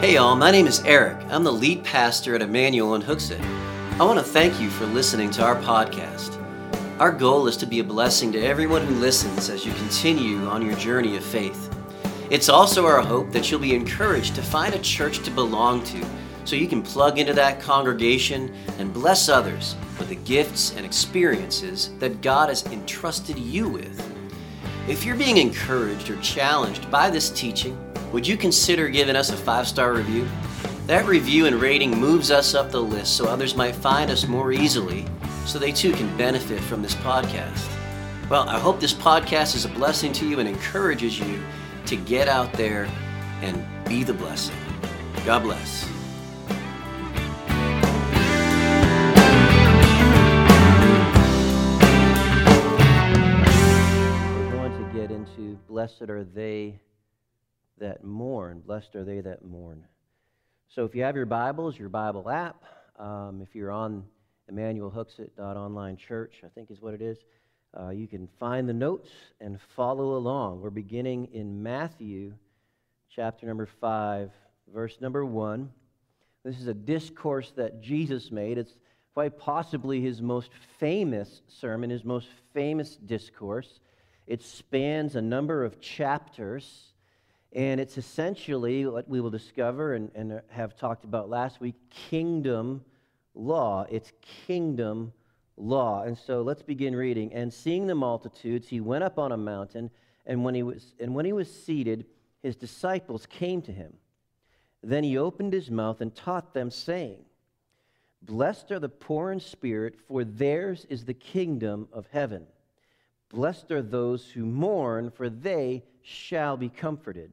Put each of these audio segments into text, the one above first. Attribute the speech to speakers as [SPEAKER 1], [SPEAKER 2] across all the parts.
[SPEAKER 1] Hey, y'all, my name is Eric. I'm the lead pastor at Emmanuel in Hooksett. I want to thank you for listening to our podcast. Our goal is to be a blessing to everyone who listens as you continue on your journey of faith. It's also our hope that you'll be encouraged to find a church to belong to so you can plug into that congregation and bless others with the gifts and experiences that God has entrusted you with. If you're being encouraged or challenged by this teaching, would you consider giving us a five star review? That review and rating moves us up the list so others might find us more easily so they too can benefit from this podcast. Well, I hope this podcast is a blessing to you and encourages you to get out there and be the blessing. God bless. We're going to get into blessed are they that mourn. Blessed are they that mourn. So if you have your Bibles, your Bible app, um, if you're on Hooksett.online church, I think is what it is, uh, you can find the notes and follow along. We're beginning in Matthew chapter number 5, verse number 1. This is a discourse that Jesus made. It's quite possibly his most famous sermon, his most famous discourse. It spans a number of chapters. And it's essentially what we will discover and, and have talked about last week kingdom law. It's kingdom law. And so let's begin reading. And seeing the multitudes, he went up on a mountain, and when he was, and when he was seated, his disciples came to him. Then he opened his mouth and taught them, saying, Blessed are the poor in spirit, for theirs is the kingdom of heaven. Blessed are those who mourn, for they shall be comforted.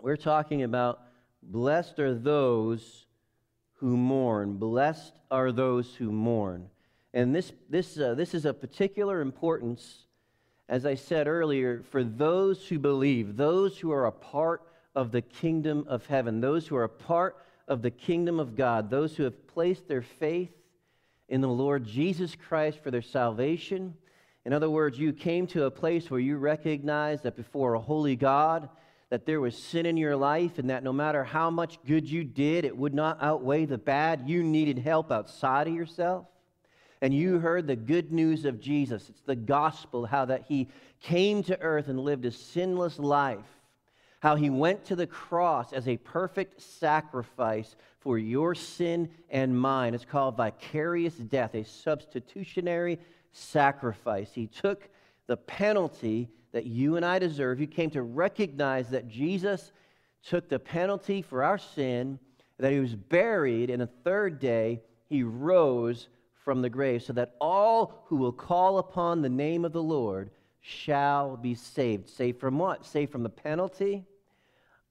[SPEAKER 1] We're talking about blessed are those who mourn. Blessed are those who mourn. And this, this, uh, this is a particular importance, as I said earlier, for those who believe, those who are a part of the kingdom of heaven, those who are a part of the kingdom of God, those who have placed their faith in the Lord Jesus Christ for their salvation. In other words, you came to a place where you recognize that before a holy God, that there was sin in your life and that no matter how much good you did, it would not outweigh the bad. You needed help outside of yourself. And you heard the good news of Jesus. It's the gospel, how that he came to earth and lived a sinless life, how he went to the cross as a perfect sacrifice for your sin and mine. It's called vicarious death, a substitutionary sacrifice. He took the penalty that you and I deserve. You came to recognize that Jesus took the penalty for our sin, that he was buried, and the third day he rose from the grave, so that all who will call upon the name of the Lord shall be saved. Saved from what? Saved from the penalty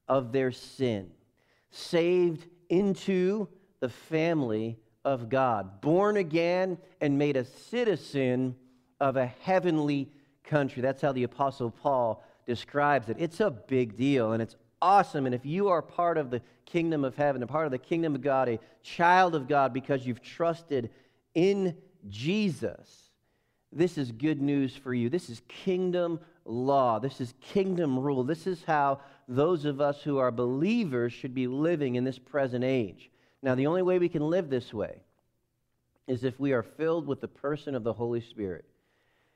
[SPEAKER 1] of their sin. Saved into the family of God. Born again and made a citizen of a heavenly country. That's how the Apostle Paul describes it. It's a big deal and it's awesome. And if you are part of the kingdom of heaven, a part of the kingdom of God, a child of God because you've trusted in Jesus, this is good news for you. This is kingdom law. This is kingdom rule. This is how those of us who are believers should be living in this present age. Now, the only way we can live this way is if we are filled with the person of the Holy Spirit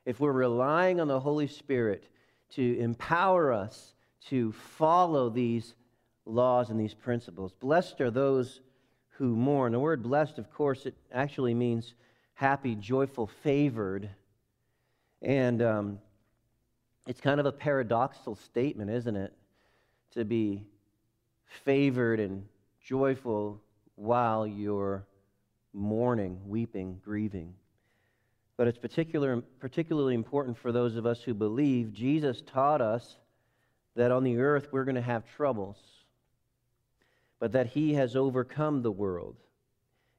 [SPEAKER 1] if we're relying on the Holy Spirit to empower us to follow these laws and these principles. Blessed are those who mourn. The word blessed, of course, it actually means happy, joyful, favored. And um, it's kind of a paradoxical statement, isn't it? To be favored and joyful while you're mourning, weeping, grieving. But it's particular, particularly important for those of us who believe. Jesus taught us that on the earth we're going to have troubles, but that He has overcome the world,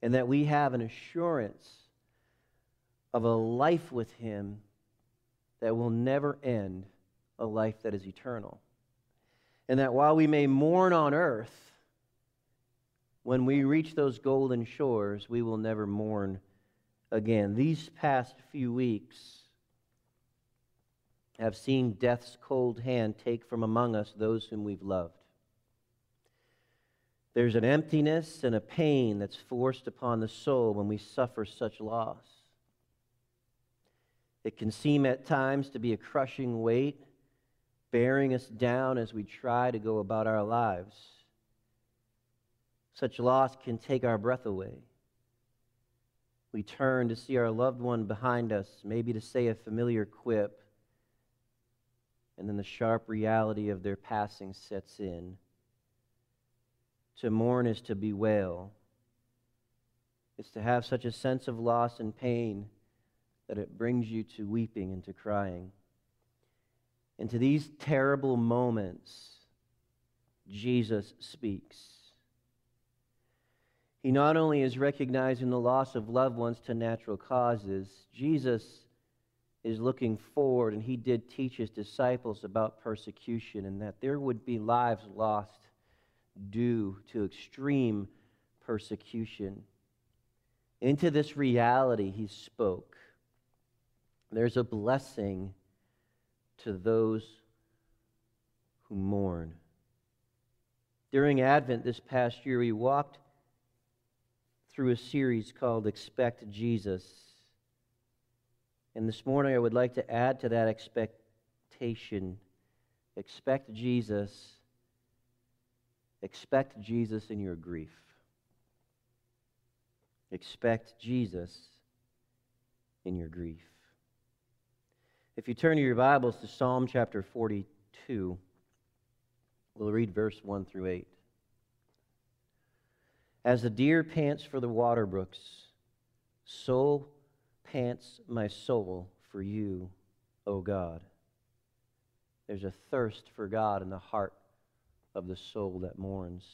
[SPEAKER 1] and that we have an assurance of a life with Him that will never end, a life that is eternal. And that while we may mourn on earth, when we reach those golden shores, we will never mourn again. These past few weeks have seen death's cold hand take from among us those whom we've loved. There's an emptiness and a pain that's forced upon the soul when we suffer such loss. It can seem at times to be a crushing weight, bearing us down as we try to go about our lives. Such loss can take our breath away. We turn to see our loved one behind us, maybe to say a familiar quip, and then the sharp reality of their passing sets in. To mourn is to bewail. It's to have such a sense of loss and pain that it brings you to weeping and to crying. And to these terrible moments, Jesus speaks. He not only is recognizing the loss of loved ones to natural causes, Jesus is looking forward, and he did teach his disciples about persecution and that there would be lives lost due to extreme persecution. Into this reality, he spoke. There's a blessing to those who mourn. During Advent this past year, we walked through a series called Expect Jesus. And this morning, I would like to add to that expectation expect Jesus. Expect Jesus in your grief. Expect Jesus in your grief. If you turn to your Bibles to Psalm chapter 42, we'll read verse 1 through 8. As the deer pants for the water brooks, so pants my soul for you, O God. There's a thirst for God in the heart of the soul that mourns.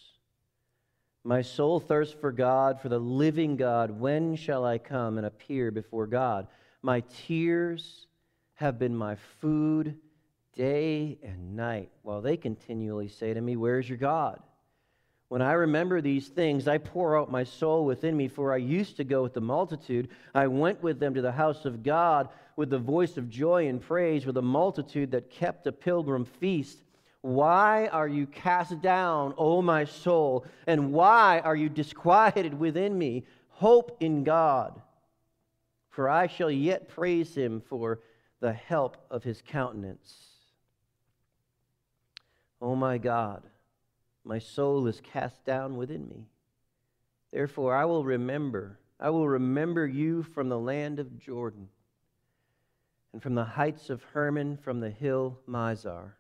[SPEAKER 1] My soul thirsts for God, for the living God. When shall I come and appear before God? My tears have been my food day and night, while they continually say to me, Where's your God? When I remember these things, I pour out my soul within me, for I used to go with the multitude. I went with them to the house of God with the voice of joy and praise, with a multitude that kept a pilgrim feast. Why are you cast down, O my soul? And why are you disquieted within me? Hope in God, for I shall yet praise him for the help of his countenance. O my God my soul is cast down within me. Therefore, I will remember, I will remember you from the land of Jordan, and from the heights of Hermon, from the hill Mizar.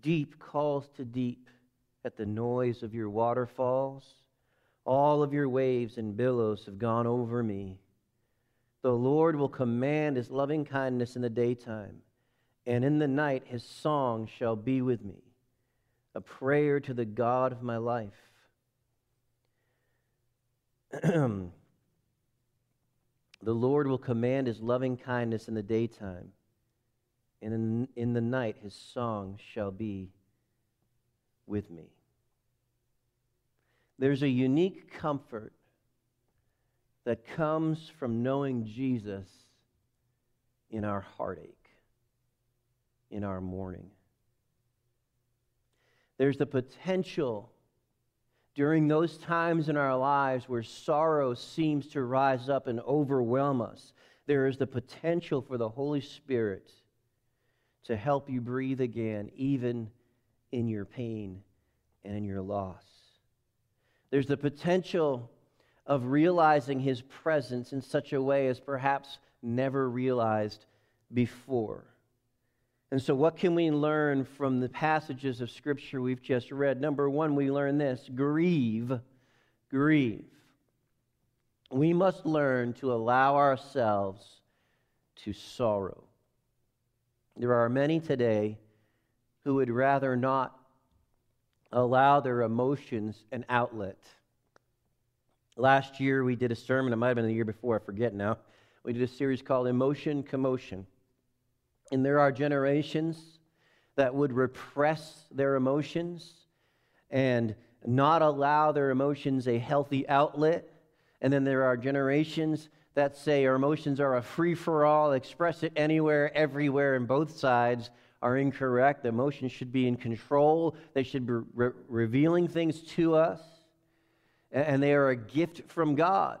[SPEAKER 1] Deep calls to deep at the noise of your waterfalls. All of your waves and billows have gone over me. The Lord will command his loving kindness in the daytime, and in the night his song shall be with me a prayer to the God of my life. the Lord will command his loving kindness in the daytime, and in, in the night his song shall be with me. There's a unique comfort that comes from knowing Jesus in our heartache, in our mourning. There's the potential during those times in our lives where sorrow seems to rise up and overwhelm us. There is the potential for the Holy Spirit to help you breathe again, even in your pain and in your loss. There's the potential of realizing his presence in such a way as perhaps never realized before. And so, what can we learn from the passages of Scripture we've just read? Number one, we learn this grieve, grieve. We must learn to allow ourselves to sorrow. There are many today who would rather not allow their emotions an outlet. Last year, we did a sermon, it might have been the year before, I forget now. We did a series called Emotion Commotion. And there are generations that would repress their emotions and not allow their emotions a healthy outlet. And then there are generations that say our emotions are a free for all, express it anywhere, everywhere, and both sides are incorrect. The emotions should be in control, they should be re- revealing things to us, and they are a gift from God.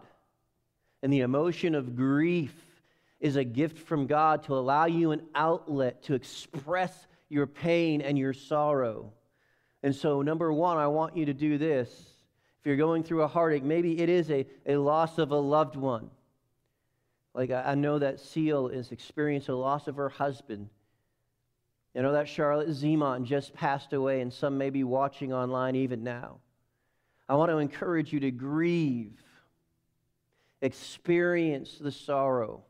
[SPEAKER 1] And the emotion of grief is a gift from God to allow you an outlet to express your pain and your sorrow. And so, number one, I want you to do this. If you're going through a heartache, maybe it is a, a loss of a loved one. Like I, I know that Seal is experiencing a loss of her husband. You know that Charlotte Zemont just passed away, and some may be watching online even now. I want to encourage you to grieve, experience the sorrow.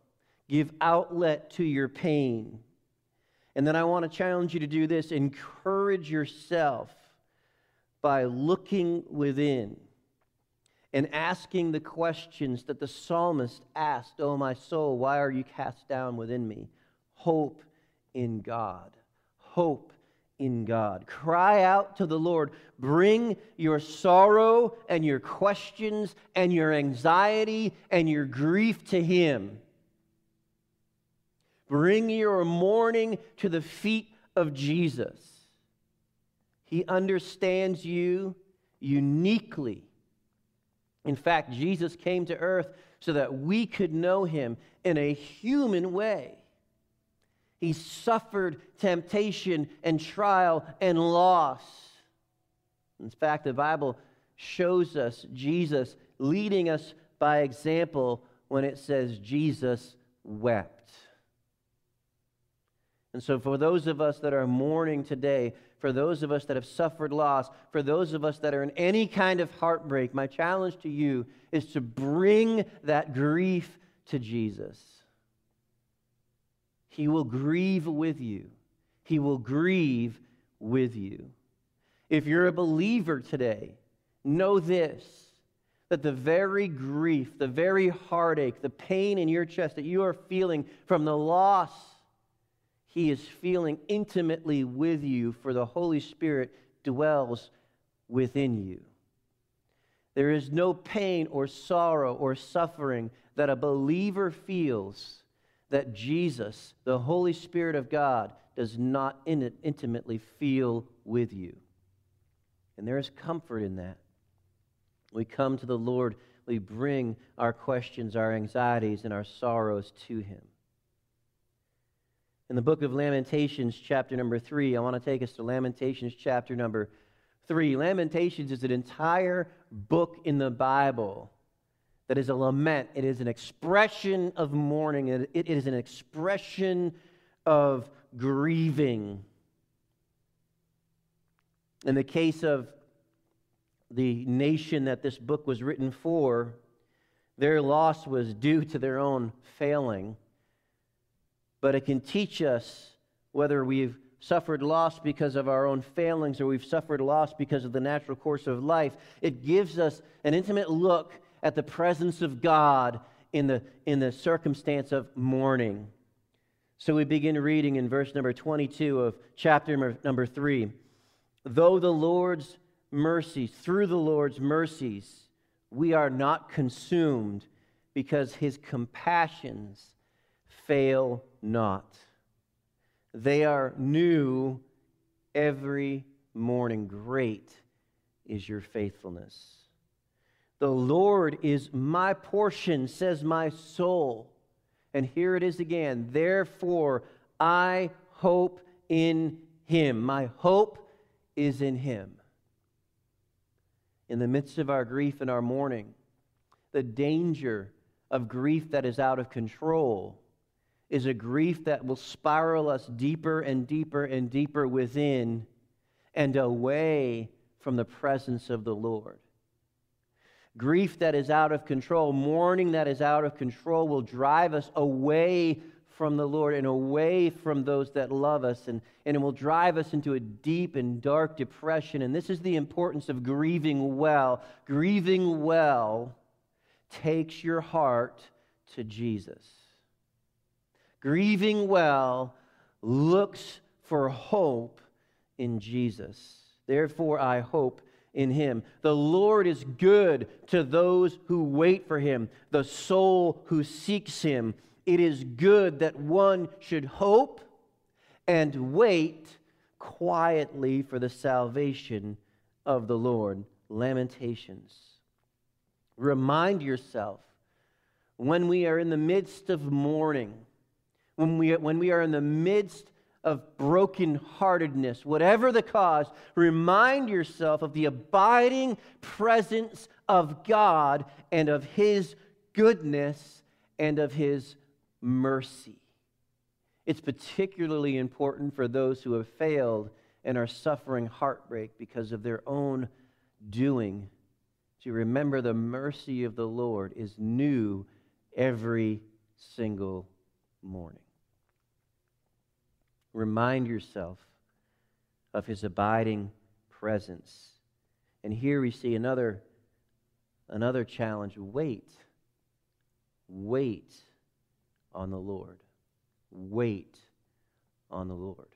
[SPEAKER 1] Give outlet to your pain. And then I want to challenge you to do this encourage yourself by looking within and asking the questions that the psalmist asked Oh, my soul, why are you cast down within me? Hope in God. Hope in God. Cry out to the Lord. Bring your sorrow and your questions and your anxiety and your grief to Him. Bring your mourning to the feet of Jesus. He understands you uniquely. In fact, Jesus came to earth so that we could know him in a human way. He suffered temptation and trial and loss. In fact, the Bible shows us Jesus leading us by example when it says Jesus wept. And so, for those of us that are mourning today, for those of us that have suffered loss, for those of us that are in any kind of heartbreak, my challenge to you is to bring that grief to Jesus. He will grieve with you. He will grieve with you. If you're a believer today, know this that the very grief, the very heartache, the pain in your chest that you are feeling from the loss he is feeling intimately with you, for the Holy Spirit dwells within you. There is no pain or sorrow or suffering that a believer feels that Jesus, the Holy Spirit of God, does not intimately feel with you. And there is comfort in that. We come to the Lord, we bring our questions, our anxieties, and our sorrows to Him. In the book of Lamentations, chapter number three, I want to take us to Lamentations, chapter number three. Lamentations is an entire book in the Bible that is a lament, it is an expression of mourning, it is an expression of grieving. In the case of the nation that this book was written for, their loss was due to their own failing but it can teach us whether we've suffered loss because of our own failings or we've suffered loss because of the natural course of life. It gives us an intimate look at the presence of God in the, in the circumstance of mourning. So we begin reading in verse number 22 of chapter number, number 3. Though the Lord's mercies, through the Lord's mercies, we are not consumed because his compassions fail not. They are new every morning. Great is your faithfulness. The Lord is my portion, says my soul. And here it is again. Therefore, I hope in him. My hope is in him. in the midst of our grief and our mourning, the danger of grief that is out of control is a grief that will spiral us deeper and deeper and deeper within and away from the presence of the Lord. Grief that is out of control, mourning that is out of control will drive us away from the Lord and away from those that love us, and, and it will drive us into a deep and dark depression. And this is the importance of grieving well. Grieving well takes your heart to Jesus. Grieving well looks for hope in Jesus. Therefore, I hope in him. The Lord is good to those who wait for him, the soul who seeks him. It is good that one should hope and wait quietly for the salvation of the Lord. Lamentations. Remind yourself when we are in the midst of mourning, when we, when we are in the midst of brokenheartedness, whatever the cause, remind yourself of the abiding presence of God and of His goodness and of His mercy. It's particularly important for those who have failed and are suffering heartbreak because of their own doing to remember the mercy of the Lord is new every single morning. Remind yourself of his abiding presence. And here we see another, another challenge wait. Wait on the Lord. Wait on the Lord.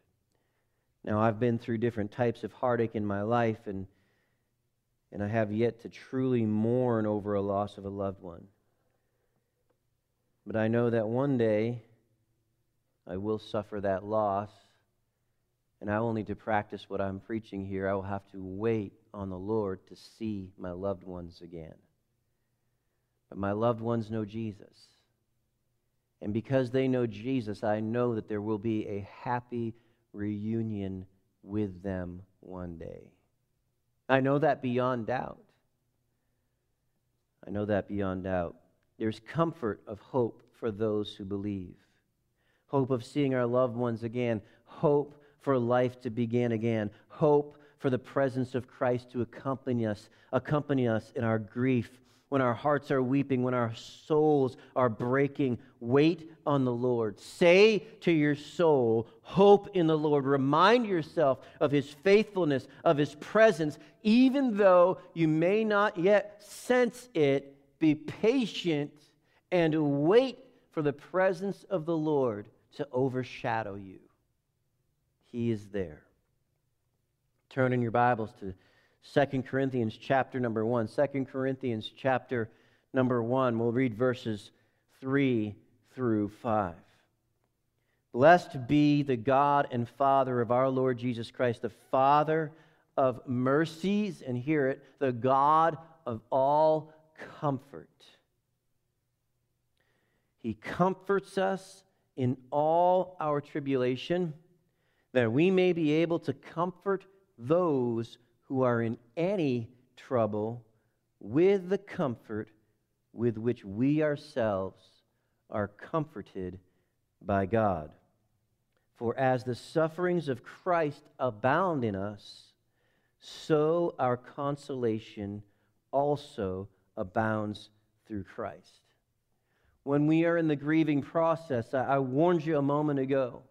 [SPEAKER 1] Now, I've been through different types of heartache in my life, and, and I have yet to truly mourn over a loss of a loved one. But I know that one day I will suffer that loss, and I will need to practice what I'm preaching here. I will have to wait on the Lord to see my loved ones again. But my loved ones know Jesus. And because they know Jesus, I know that there will be a happy reunion with them one day. I know that beyond doubt. I know that beyond doubt. There's comfort of hope for those who believe hope of seeing our loved ones again, hope for life to begin again, hope for the presence of Christ to accompany us, accompany us in our grief, when our hearts are weeping, when our souls are breaking. Wait on the Lord. Say to your soul, hope in the Lord. Remind yourself of his faithfulness, of his presence, even though you may not yet sense it. Be patient and wait for the presence of the Lord to overshadow you. He is there. Turn in your Bibles to 2 Corinthians chapter number 1. 2 Corinthians chapter number 1. We'll read verses 3 through 5. Blessed be the God and Father of our Lord Jesus Christ, the Father of mercies, and hear it, the God of all comfort. He comforts us in all our tribulation, that we may be able to comfort those who are in any trouble with the comfort with which we ourselves are comforted by God. For as the sufferings of Christ abound in us, so our consolation also abounds through Christ when we are in the grieving process. I, I warned you a moment ago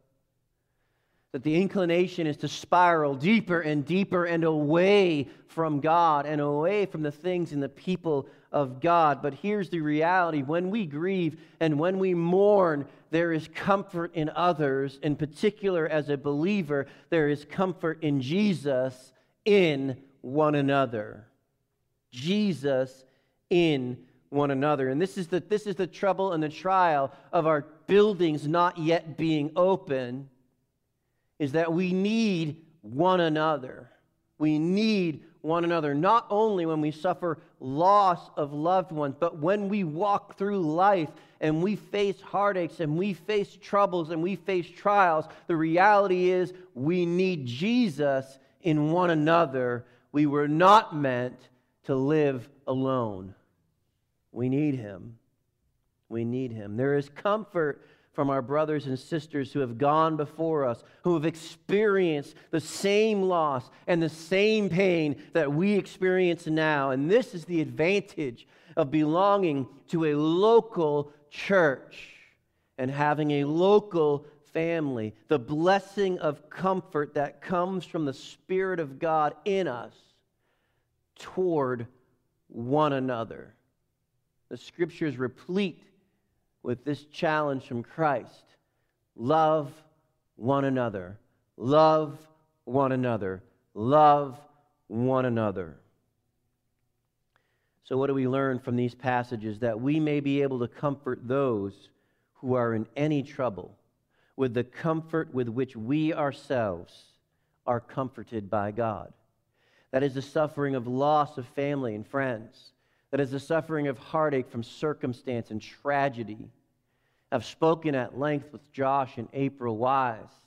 [SPEAKER 1] that the inclination is to spiral deeper and deeper and away from God and away from the things and the people of God. But here's the reality when we grieve and when we mourn, there is comfort in others. In particular, as a believer, there is comfort in Jesus in one another. Jesus in one another. And this is the, this is the trouble and the trial of our buildings not yet being open, is that we need one another. We need one another, not only when we suffer loss of loved ones, but when we walk through life and we face heartaches and we face troubles and we face trials. The reality is we need Jesus in one another. We were not meant to live alone. We need him. We need him. There is comfort from our brothers and sisters who have gone before us, who have experienced the same loss and the same pain that we experience now. And this is the advantage of belonging to a local church and having a local family. The blessing of comfort that comes from the Spirit of God in us toward one another. The scriptures replete with this challenge from Christ love one another. Love one another. Love one another. So, what do we learn from these passages? That we may be able to comfort those who are in any trouble with the comfort with which we ourselves are comforted by God. That is the suffering of loss of family and friends. That is the suffering of heartache from circumstance and tragedy. I've spoken at length with Josh and April Wise,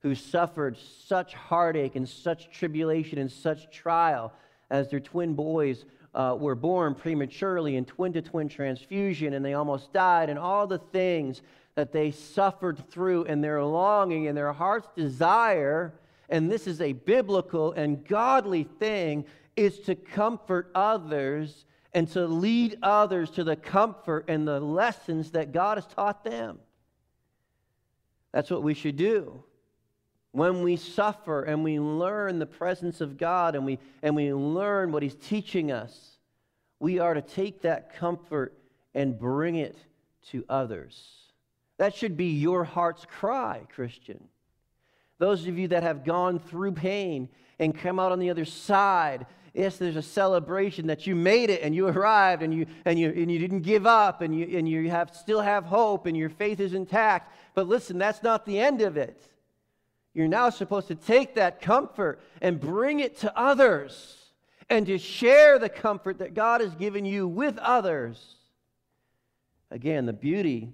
[SPEAKER 1] who suffered such heartache and such tribulation and such trial as their twin boys uh, were born prematurely in twin to twin transfusion and they almost died, and all the things that they suffered through and their longing and their heart's desire. And this is a biblical and godly thing is to comfort others and to lead others to the comfort and the lessons that God has taught them. That's what we should do. When we suffer and we learn the presence of God and we, and we learn what He's teaching us, we are to take that comfort and bring it to others. That should be your heart's cry, Christian. Those of you that have gone through pain and come out on the other side Yes, there's a celebration that you made it and you arrived and you, and you, and you didn't give up and you, and you have, still have hope and your faith is intact. But listen, that's not the end of it. You're now supposed to take that comfort and bring it to others and to share the comfort that God has given you with others. Again, the beauty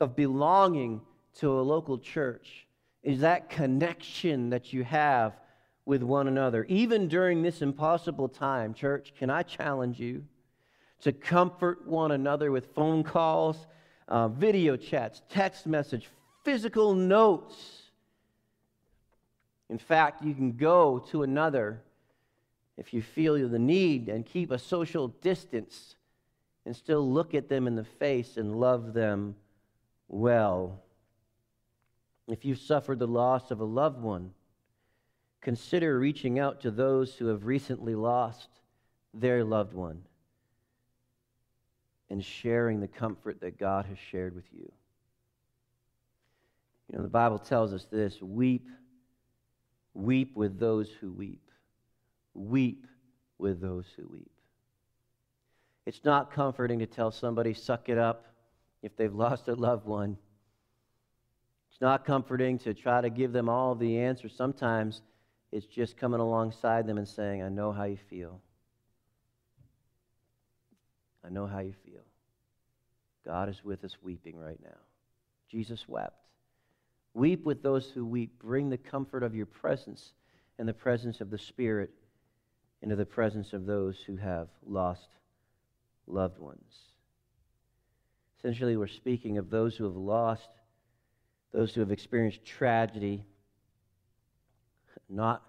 [SPEAKER 1] of belonging to a local church is that connection that you have with one another. Even during this impossible time, church, can I challenge you to comfort one another with phone calls, uh, video chats, text message, physical notes? In fact, you can go to another if you feel the need and keep a social distance and still look at them in the face and love them well. If you've suffered the loss of a loved one, consider reaching out to those who have recently lost their loved one and sharing the comfort that God has shared with you. You know, the Bible tells us this weep, weep with those who weep, weep with those who weep. It's not comforting to tell somebody, suck it up if they've lost a loved one. It's not comforting to try to give them all the answers. Sometimes it's just coming alongside them and saying, I know how you feel. I know how you feel. God is with us weeping right now. Jesus wept. Weep with those who weep. Bring the comfort of your presence and the presence of the Spirit into the presence of those who have lost loved ones. Essentially, we're speaking of those who have lost, those who have experienced tragedy, not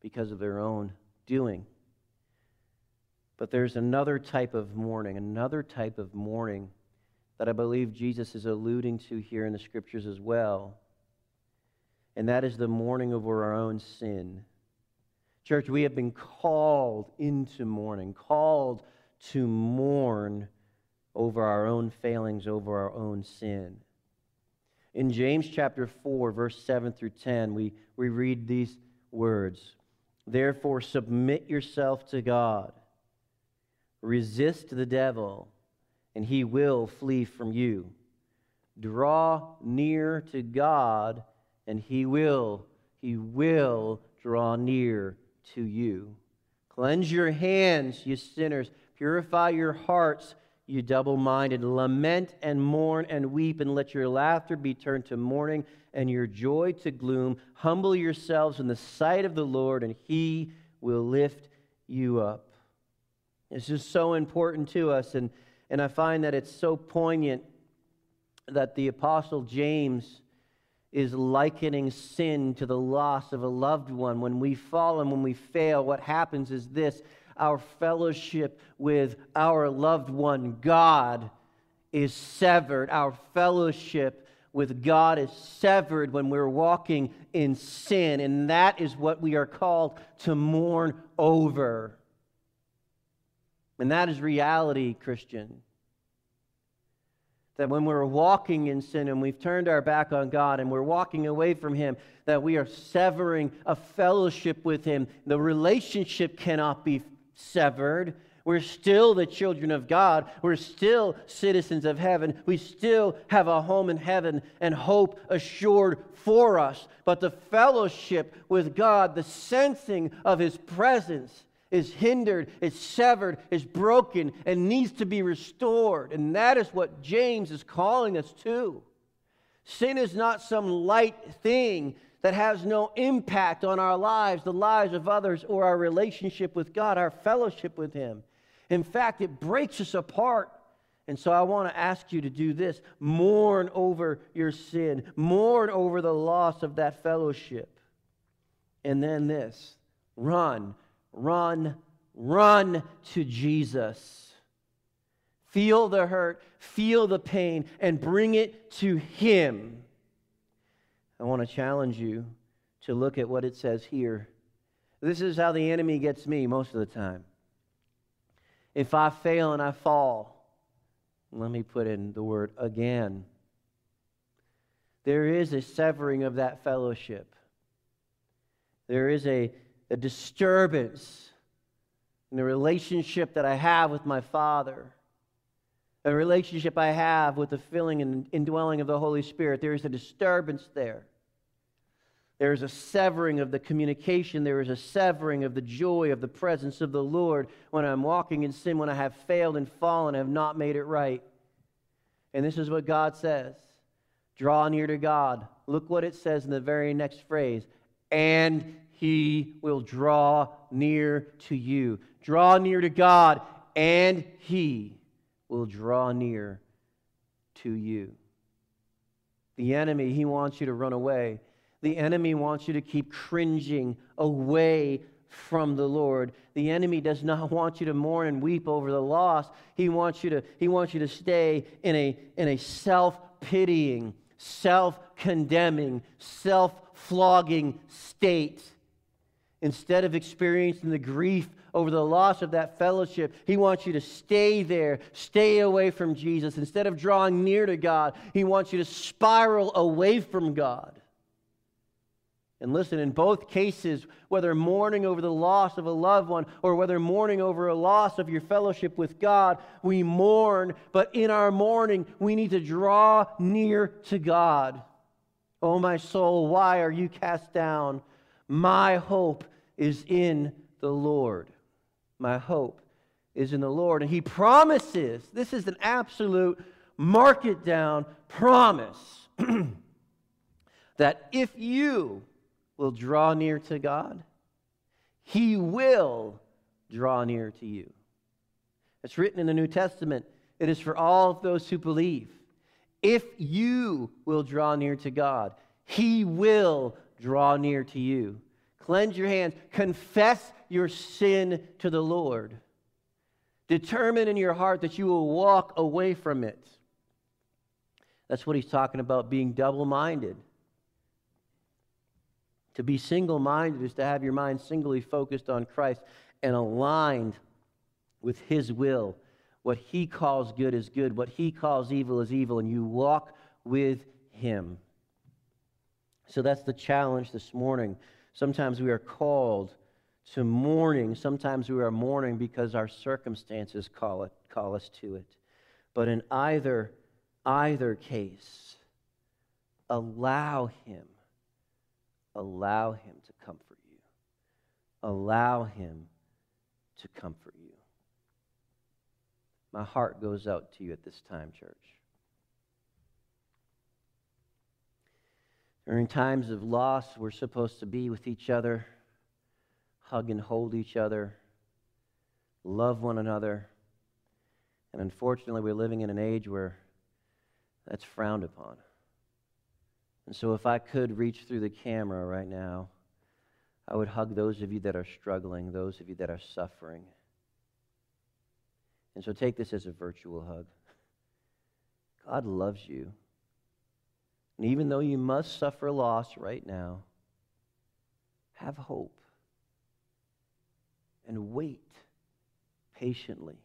[SPEAKER 1] because of their own doing. But there's another type of mourning, another type of mourning that I believe Jesus is alluding to here in the scriptures as well. And that is the mourning over our own sin. Church, we have been called into mourning, called to mourn over our own failings, over our own sin. In James chapter 4, verse 7 through 10, we, we read these words Therefore, submit yourself to God. Resist the devil, and he will flee from you. Draw near to God, and he will, he will draw near to you. Cleanse your hands, you sinners. Purify your hearts, you double minded. Lament and mourn and weep, and let your laughter be turned to mourning and your joy to gloom. Humble yourselves in the sight of the Lord, and he will lift you up. It's just so important to us. And, and I find that it's so poignant that the Apostle James is likening sin to the loss of a loved one. When we fall and when we fail, what happens is this our fellowship with our loved one, God, is severed. Our fellowship with God is severed when we're walking in sin. And that is what we are called to mourn over. And that is reality, Christian. That when we're walking in sin and we've turned our back on God and we're walking away from Him, that we are severing a fellowship with Him. The relationship cannot be severed. We're still the children of God. We're still citizens of heaven. We still have a home in heaven and hope assured for us. But the fellowship with God, the sensing of His presence, is hindered, is severed, is broken, and needs to be restored. And that is what James is calling us to. Sin is not some light thing that has no impact on our lives, the lives of others, or our relationship with God, our fellowship with Him. In fact, it breaks us apart. And so I want to ask you to do this mourn over your sin, mourn over the loss of that fellowship. And then this run run, run to Jesus. Feel the hurt, feel the pain, and bring it to Him. I want to challenge you to look at what it says here. This is how the enemy gets me most of the time. If I fail and I fall, let me put in the word again. There is a severing of that fellowship. There is a a disturbance in the relationship that I have with my Father, a relationship I have with the filling and indwelling of the Holy Spirit. There is a disturbance there. There is a severing of the communication. There is a severing of the joy of the presence of the Lord when I'm walking in sin, when I have failed and fallen, have not made it right. And this is what God says draw near to God. Look what it says in the very next phrase and he will draw near to you. Draw near to God, and he will draw near to you. The enemy, he wants you to run away. The enemy wants you to keep cringing away from the Lord. The enemy does not want you to mourn and weep over the loss. He wants you to, he wants you to stay in a, in a self pitying, self condemning, self flogging state. Instead of experiencing the grief over the loss of that fellowship, He wants you to stay there, stay away from Jesus. Instead of drawing near to God, He wants you to spiral away from God. And listen, in both cases, whether mourning over the loss of a loved one or whether mourning over a loss of your fellowship with God, we mourn, but in our mourning, we need to draw near to God. Oh, my soul, why are you cast down? My hope is in the Lord. My hope is in the Lord. And He promises this is an absolute mark it down promise that if you will draw near to God, He will draw near to you. It's written in the New Testament. It is for all of those who believe. If you will draw near to God, He will draw near to you. Cleanse your hands. Confess your sin to the Lord. Determine in your heart that you will walk away from it. That's what he's talking about being double minded. To be single minded is to have your mind singly focused on Christ and aligned with his will. What he calls good is good, what he calls evil is evil, and you walk with him. So that's the challenge this morning. Sometimes we are called to mourning. Sometimes we are mourning because our circumstances call, it, call us to it. But in either, either case, allow Him, allow Him to comfort you. Allow Him to comfort you. My heart goes out to you at this time, church. During times of loss, we're supposed to be with each other, hug and hold each other, love one another. And unfortunately, we're living in an age where that's frowned upon. And so, if I could reach through the camera right now, I would hug those of you that are struggling, those of you that are suffering. And so, take this as a virtual hug. God loves you. And even though you must suffer loss right now, have hope and wait patiently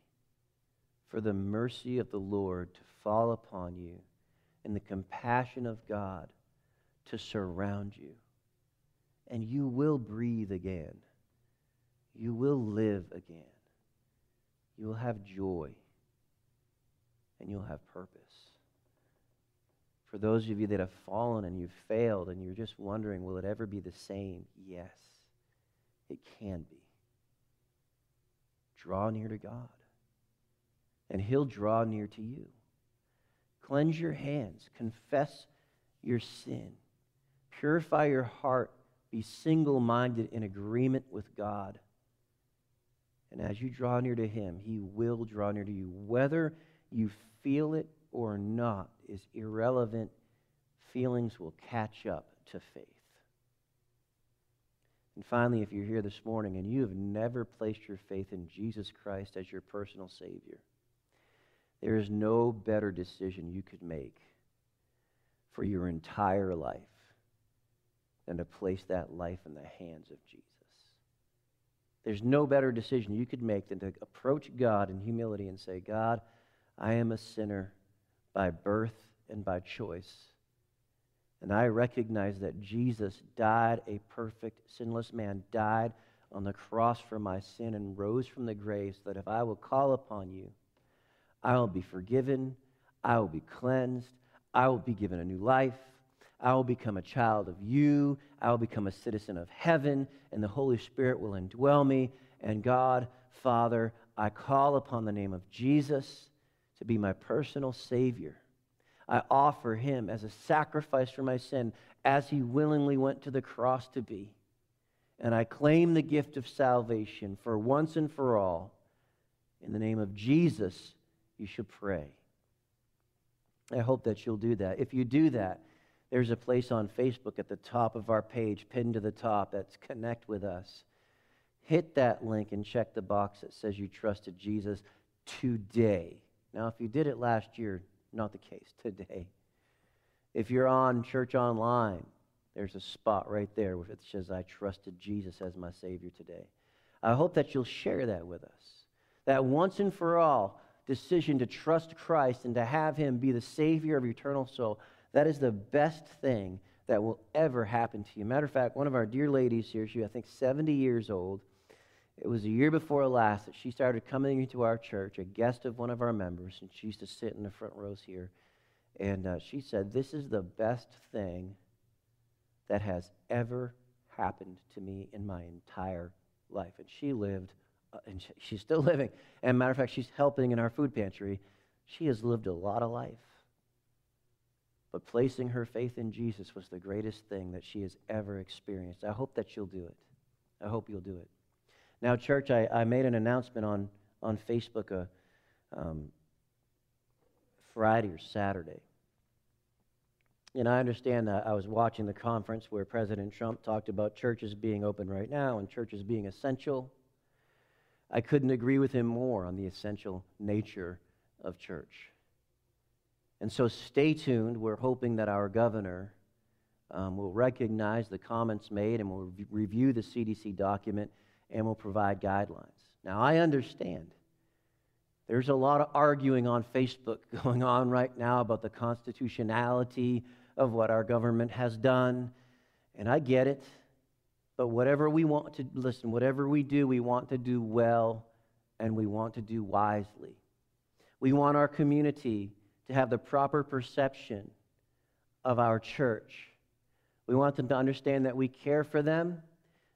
[SPEAKER 1] for the mercy of the Lord to fall upon you and the compassion of God to surround you. And you will breathe again. You will live again. You will have joy. And you'll have purpose. For those of you that have fallen and you've failed and you're just wondering, will it ever be the same? Yes, it can be. Draw near to God, and He'll draw near to you. Cleanse your hands, confess your sin, purify your heart, be single minded in agreement with God. And as you draw near to Him, He will draw near to you. Whether you feel it or not is irrelevant. Feelings will catch up to faith. And finally, if you're here this morning and you have never placed your faith in Jesus Christ as your personal Savior, there is no better decision you could make for your entire life than to place that life in the hands of Jesus. There's no better decision you could make than to approach God in humility and say, God, I am a sinner by birth and by choice. And I recognize that Jesus died a perfect, sinless man, died on the cross for my sin and rose from the grave so that if I will call upon you, I will be forgiven, I will be cleansed, I will be given a new life, I will become a child of you, I will become a citizen of heaven, and the Holy Spirit will indwell me. And God, Father, I call upon the name of Jesus to be my personal Savior. I offer him as a sacrifice for my sin, as he willingly went to the cross to be. And I claim the gift of salvation for once and for all. In the name of Jesus, you should pray. I hope that you'll do that. If you do that, there's a place on Facebook at the top of our page, pinned to the top, that's connect with us. Hit that link and check the box that says you trusted Jesus today. Now, if you did it last year, not the case today. If you're on church online, there's a spot right there where it says, I trusted Jesus as my Savior today. I hope that you'll share that with us. That once and for all decision to trust Christ and to have Him be the Savior of your eternal soul, that is the best thing that will ever happen to you. Matter of fact, one of our dear ladies here, she I think 70 years old, it was a year before last that she started coming into our church, a guest of one of our members, and she used to sit in the front rows here. And uh, she said, This is the best thing that has ever happened to me in my entire life. And she lived, uh, and she, she's still living. And matter of fact, she's helping in our food pantry. She has lived a lot of life. But placing her faith in Jesus was the greatest thing that she has ever experienced. I hope that you'll do it. I hope you'll do it. Now, church, I, I made an announcement on, on Facebook uh, um, Friday or Saturday. And I understand that I was watching the conference where President Trump talked about churches being open right now and churches being essential. I couldn't agree with him more on the essential nature of church. And so stay tuned. We're hoping that our governor um, will recognize the comments made and will re- review the CDC document and will provide guidelines. Now, I understand. There's a lot of arguing on Facebook going on right now about the constitutionality of what our government has done, and I get it. But whatever we want to, listen, whatever we do, we want to do well and we want to do wisely. We want our community to have the proper perception of our church. We want them to understand that we care for them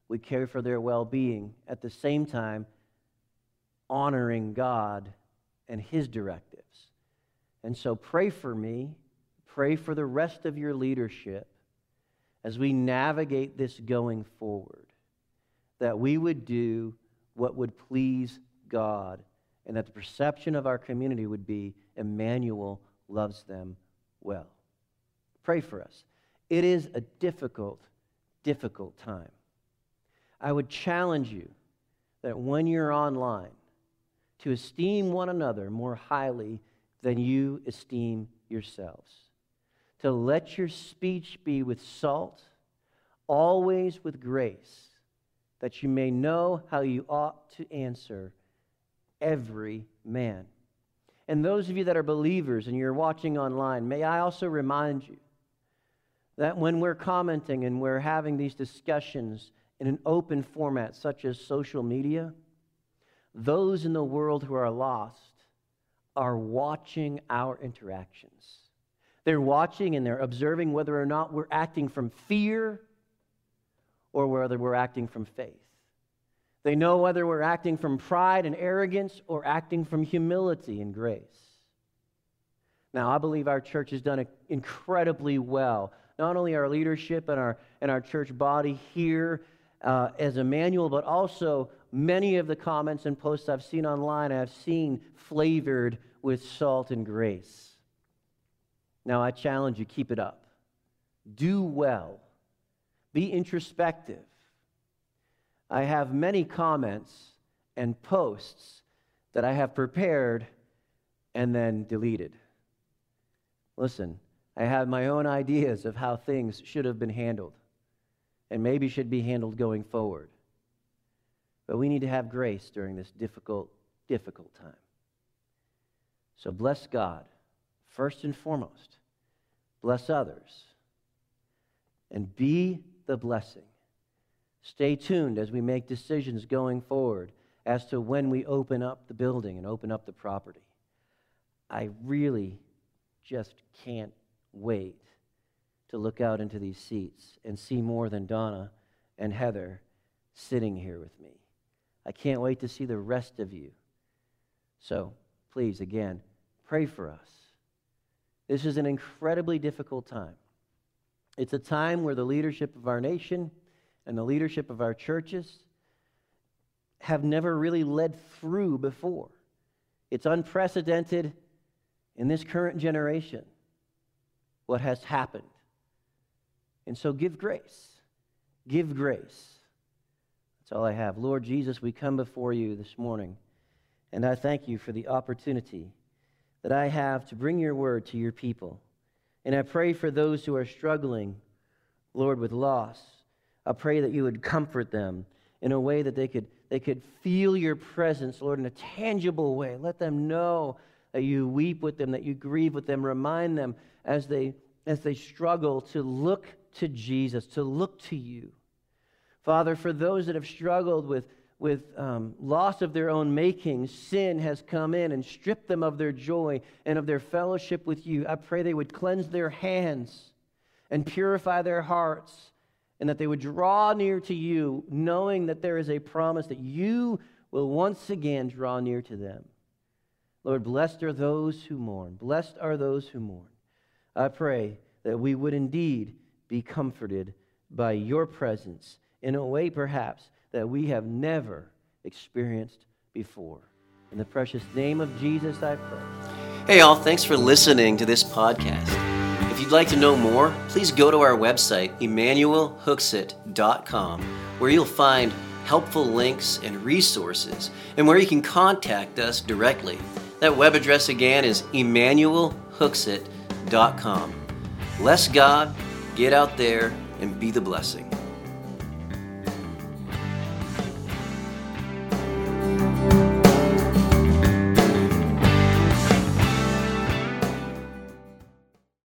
[SPEAKER 1] we care for their well being, at the same time, honoring God and His directives. And so pray for me, pray for the rest of your leadership as we navigate this going forward, that we would do what would please God, and that the perception of our community would be Emmanuel loves them well. Pray for us. It is a difficult, difficult time. I would challenge you that when you're online, to esteem one another more highly than you esteem yourselves. To let your speech be with salt, always with grace, that you may know how you ought to answer every man. And those of you that are believers and you're watching online, may I also remind you that when we're commenting and we're having these discussions in an open format such as social media, those in the world who are lost are watching our interactions. They're watching and they're observing whether or not we're acting from fear or whether we're acting from faith. They know whether we're acting from pride and arrogance or acting from humility and grace. Now, I believe our church has done incredibly well. Not only our leadership and our, and our church body here uh, Emmanuel, but also many of the comments and posts I've seen online, I've seen flavored with salt and grace. Now, I challenge you keep it up. Do well, be introspective. I have many comments and posts that I have prepared and then deleted. Listen, I have my own ideas of how things should have been handled and maybe should be handled going forward. But we need to have grace during this difficult, difficult time. So bless God, first and foremost. Bless others. And be the blessing. Stay tuned as we make decisions going forward as to when we open up the building and open up the property. I really just can't wait to look out into these seats and see more than Donna and Heather sitting here with me. I can't wait to see the rest of you. So, please, again, pray for us. This is an incredibly difficult time. It's a time where the leadership of our nation and the leadership of our churches have never really led through before. It's unprecedented in this current generation what has happened. And so give grace. Give grace. That's all I have. Lord Jesus, we come before you this morning, and I thank you for the opportunity that I have to bring your word to your people. And I pray for those who are struggling, Lord, with loss. I pray that you would comfort them in a way that they could, they could feel your presence, Lord, in a tangible way. Let them know that you weep with them, that you grieve with them. Remind them as they, as they struggle to look to Jesus, to look to you. Father, for those that have struggled with, with um, loss of their own making, sin has come in and stripped them of their joy and of their fellowship with you. I pray they would cleanse their hands and purify their hearts, and that they would draw near to you, knowing that there is a promise that you will once again draw near to them. Lord, blessed are those who mourn. Blessed are those who mourn. I pray that we would indeed be comforted by your presence in a way, perhaps, that we have never experienced before. In the precious name of Jesus, I pray.
[SPEAKER 2] Hey, all, thanks for listening to this podcast. If you'd like to know more, please go to our website, emmanuelhooksett.com, where you'll find helpful links and resources, and where you can contact us directly. That web address again is emmanuelhooksett.com. Bless God, get out there, and be the blessing.